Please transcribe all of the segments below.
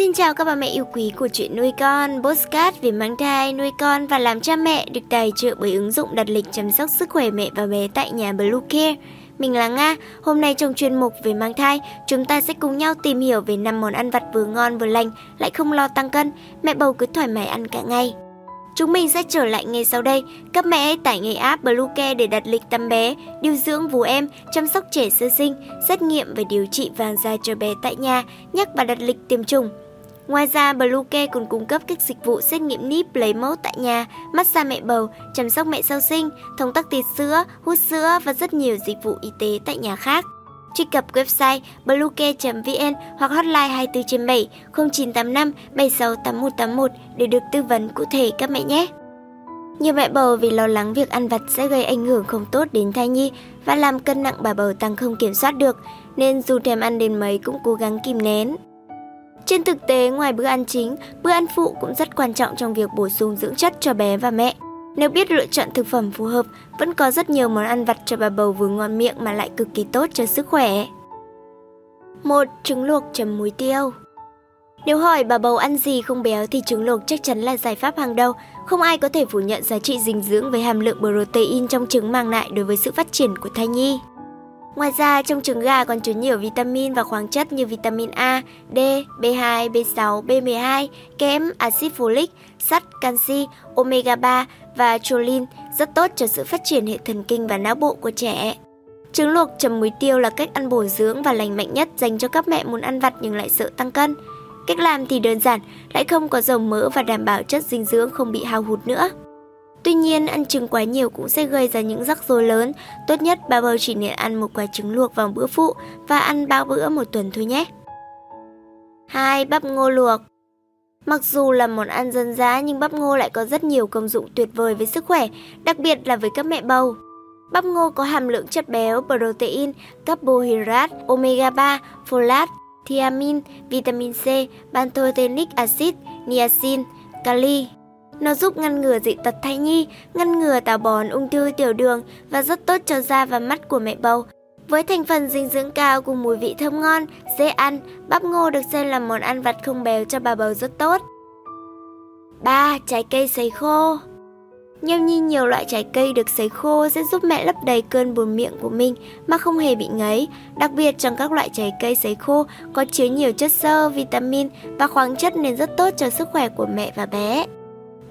Xin chào các bà mẹ yêu quý của chuyện nuôi con, postcard về mang thai, nuôi con và làm cha mẹ được tài trợ bởi ứng dụng đặt lịch chăm sóc sức khỏe mẹ và bé tại nhà Blue Care. Mình là Nga, hôm nay trong chuyên mục về mang thai, chúng ta sẽ cùng nhau tìm hiểu về 5 món ăn vặt vừa ngon vừa lành, lại không lo tăng cân, mẹ bầu cứ thoải mái ăn cả ngày. Chúng mình sẽ trở lại ngay sau đây. Các mẹ hãy tải ngay app Bluecare để đặt lịch tắm bé, điều dưỡng vú em, chăm sóc trẻ sơ sinh, xét nghiệm và điều trị vàng da cho bé tại nhà, nhắc và đặt lịch tiêm chủng. Ngoài ra, Bluecare còn cung cấp các dịch vụ xét nghiệm níp lấy mẫu tại nhà, massage mẹ bầu, chăm sóc mẹ sau sinh, thông tắc tiệt sữa, hút sữa và rất nhiều dịch vụ y tế tại nhà khác. Truy cập website bluecare.vn hoặc hotline 24 trên 7 0985 76 8181 để được tư vấn cụ thể các mẹ nhé. Nhiều mẹ bầu vì lo lắng việc ăn vặt sẽ gây ảnh hưởng không tốt đến thai nhi và làm cân nặng bà bầu tăng không kiểm soát được, nên dù thèm ăn đến mấy cũng cố gắng kìm nén. Trên thực tế, ngoài bữa ăn chính, bữa ăn phụ cũng rất quan trọng trong việc bổ sung dưỡng chất cho bé và mẹ. Nếu biết lựa chọn thực phẩm phù hợp, vẫn có rất nhiều món ăn vặt cho bà bầu vừa ngon miệng mà lại cực kỳ tốt cho sức khỏe. 1. Trứng luộc chấm muối tiêu Nếu hỏi bà bầu ăn gì không béo thì trứng luộc chắc chắn là giải pháp hàng đầu. Không ai có thể phủ nhận giá trị dinh dưỡng với hàm lượng protein trong trứng mang lại đối với sự phát triển của thai nhi. Ngoài ra, trong trứng gà còn chứa nhiều vitamin và khoáng chất như vitamin A, D, B2, B6, B12, kẽm, axit folic, sắt, canxi, omega 3 và choline rất tốt cho sự phát triển hệ thần kinh và não bộ của trẻ. Trứng luộc chấm muối tiêu là cách ăn bổ dưỡng và lành mạnh nhất dành cho các mẹ muốn ăn vặt nhưng lại sợ tăng cân. Cách làm thì đơn giản, lại không có dầu mỡ và đảm bảo chất dinh dưỡng không bị hao hụt nữa. Tuy nhiên, ăn trứng quá nhiều cũng sẽ gây ra những rắc rối lớn. Tốt nhất bà bầu chỉ nên ăn một quả trứng luộc vào bữa phụ và ăn bao bữa một tuần thôi nhé. 2. Bắp ngô luộc Mặc dù là món ăn dân dã nhưng bắp ngô lại có rất nhiều công dụng tuyệt vời với sức khỏe, đặc biệt là với các mẹ bầu. Bắp ngô có hàm lượng chất béo, protein, carbohydrate, omega 3, folate, thiamin, vitamin C, pantothenic acid, niacin, kali, nó giúp ngăn ngừa dị tật thai nhi, ngăn ngừa táo bón, ung thư tiểu đường và rất tốt cho da và mắt của mẹ bầu. Với thành phần dinh dưỡng cao cùng mùi vị thơm ngon, dễ ăn, bắp ngô được xem là món ăn vặt không béo cho bà bầu rất tốt. 3. Trái cây sấy khô Nhâm nhi nhiều loại trái cây được sấy khô sẽ giúp mẹ lấp đầy cơn buồn miệng của mình mà không hề bị ngấy. Đặc biệt trong các loại trái cây sấy khô có chứa nhiều chất xơ, vitamin và khoáng chất nên rất tốt cho sức khỏe của mẹ và bé.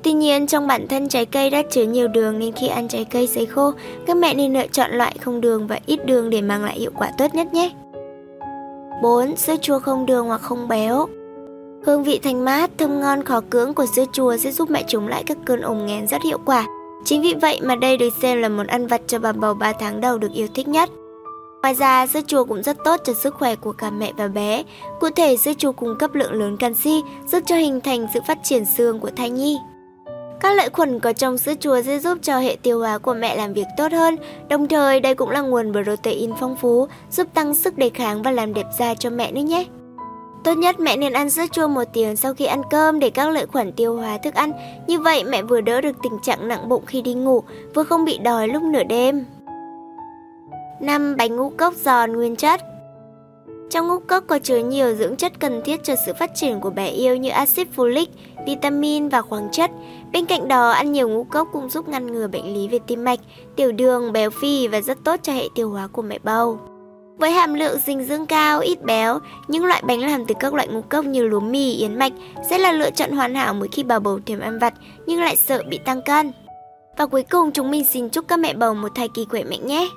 Tuy nhiên, trong bản thân trái cây đã chứa nhiều đường nên khi ăn trái cây sấy khô, các mẹ nên lựa chọn loại không đường và ít đường để mang lại hiệu quả tốt nhất nhé. 4. Sữa chua không đường hoặc không béo Hương vị thanh mát, thơm ngon khó cưỡng của sữa chua sẽ giúp mẹ chống lại các cơn ồm nghén rất hiệu quả. Chính vì vậy mà đây được xem là món ăn vặt cho bà bầu 3 tháng đầu được yêu thích nhất. Ngoài ra, sữa chua cũng rất tốt cho sức khỏe của cả mẹ và bé. Cụ thể, sữa chua cung cấp lượng lớn canxi, giúp cho hình thành sự phát triển xương của thai nhi. Các lợi khuẩn có trong sữa chua sẽ giúp cho hệ tiêu hóa của mẹ làm việc tốt hơn, đồng thời đây cũng là nguồn protein phong phú, giúp tăng sức đề kháng và làm đẹp da cho mẹ nữa nhé. Tốt nhất mẹ nên ăn sữa chua một tiếng sau khi ăn cơm để các lợi khuẩn tiêu hóa thức ăn, như vậy mẹ vừa đỡ được tình trạng nặng bụng khi đi ngủ, vừa không bị đói lúc nửa đêm. 5. Bánh ngũ cốc giòn nguyên chất trong ngũ cốc có chứa nhiều dưỡng chất cần thiết cho sự phát triển của bé yêu như axit folic, vitamin và khoáng chất. Bên cạnh đó, ăn nhiều ngũ cốc cũng giúp ngăn ngừa bệnh lý về tim mạch, tiểu đường, béo phì và rất tốt cho hệ tiêu hóa của mẹ bầu. Với hàm lượng dinh dưỡng cao, ít béo, những loại bánh làm từ các loại ngũ cốc như lúa mì, yến mạch sẽ là lựa chọn hoàn hảo mỗi khi bà bầu thèm ăn vặt nhưng lại sợ bị tăng cân. Và cuối cùng chúng mình xin chúc các mẹ bầu một thai kỳ khỏe mạnh nhé.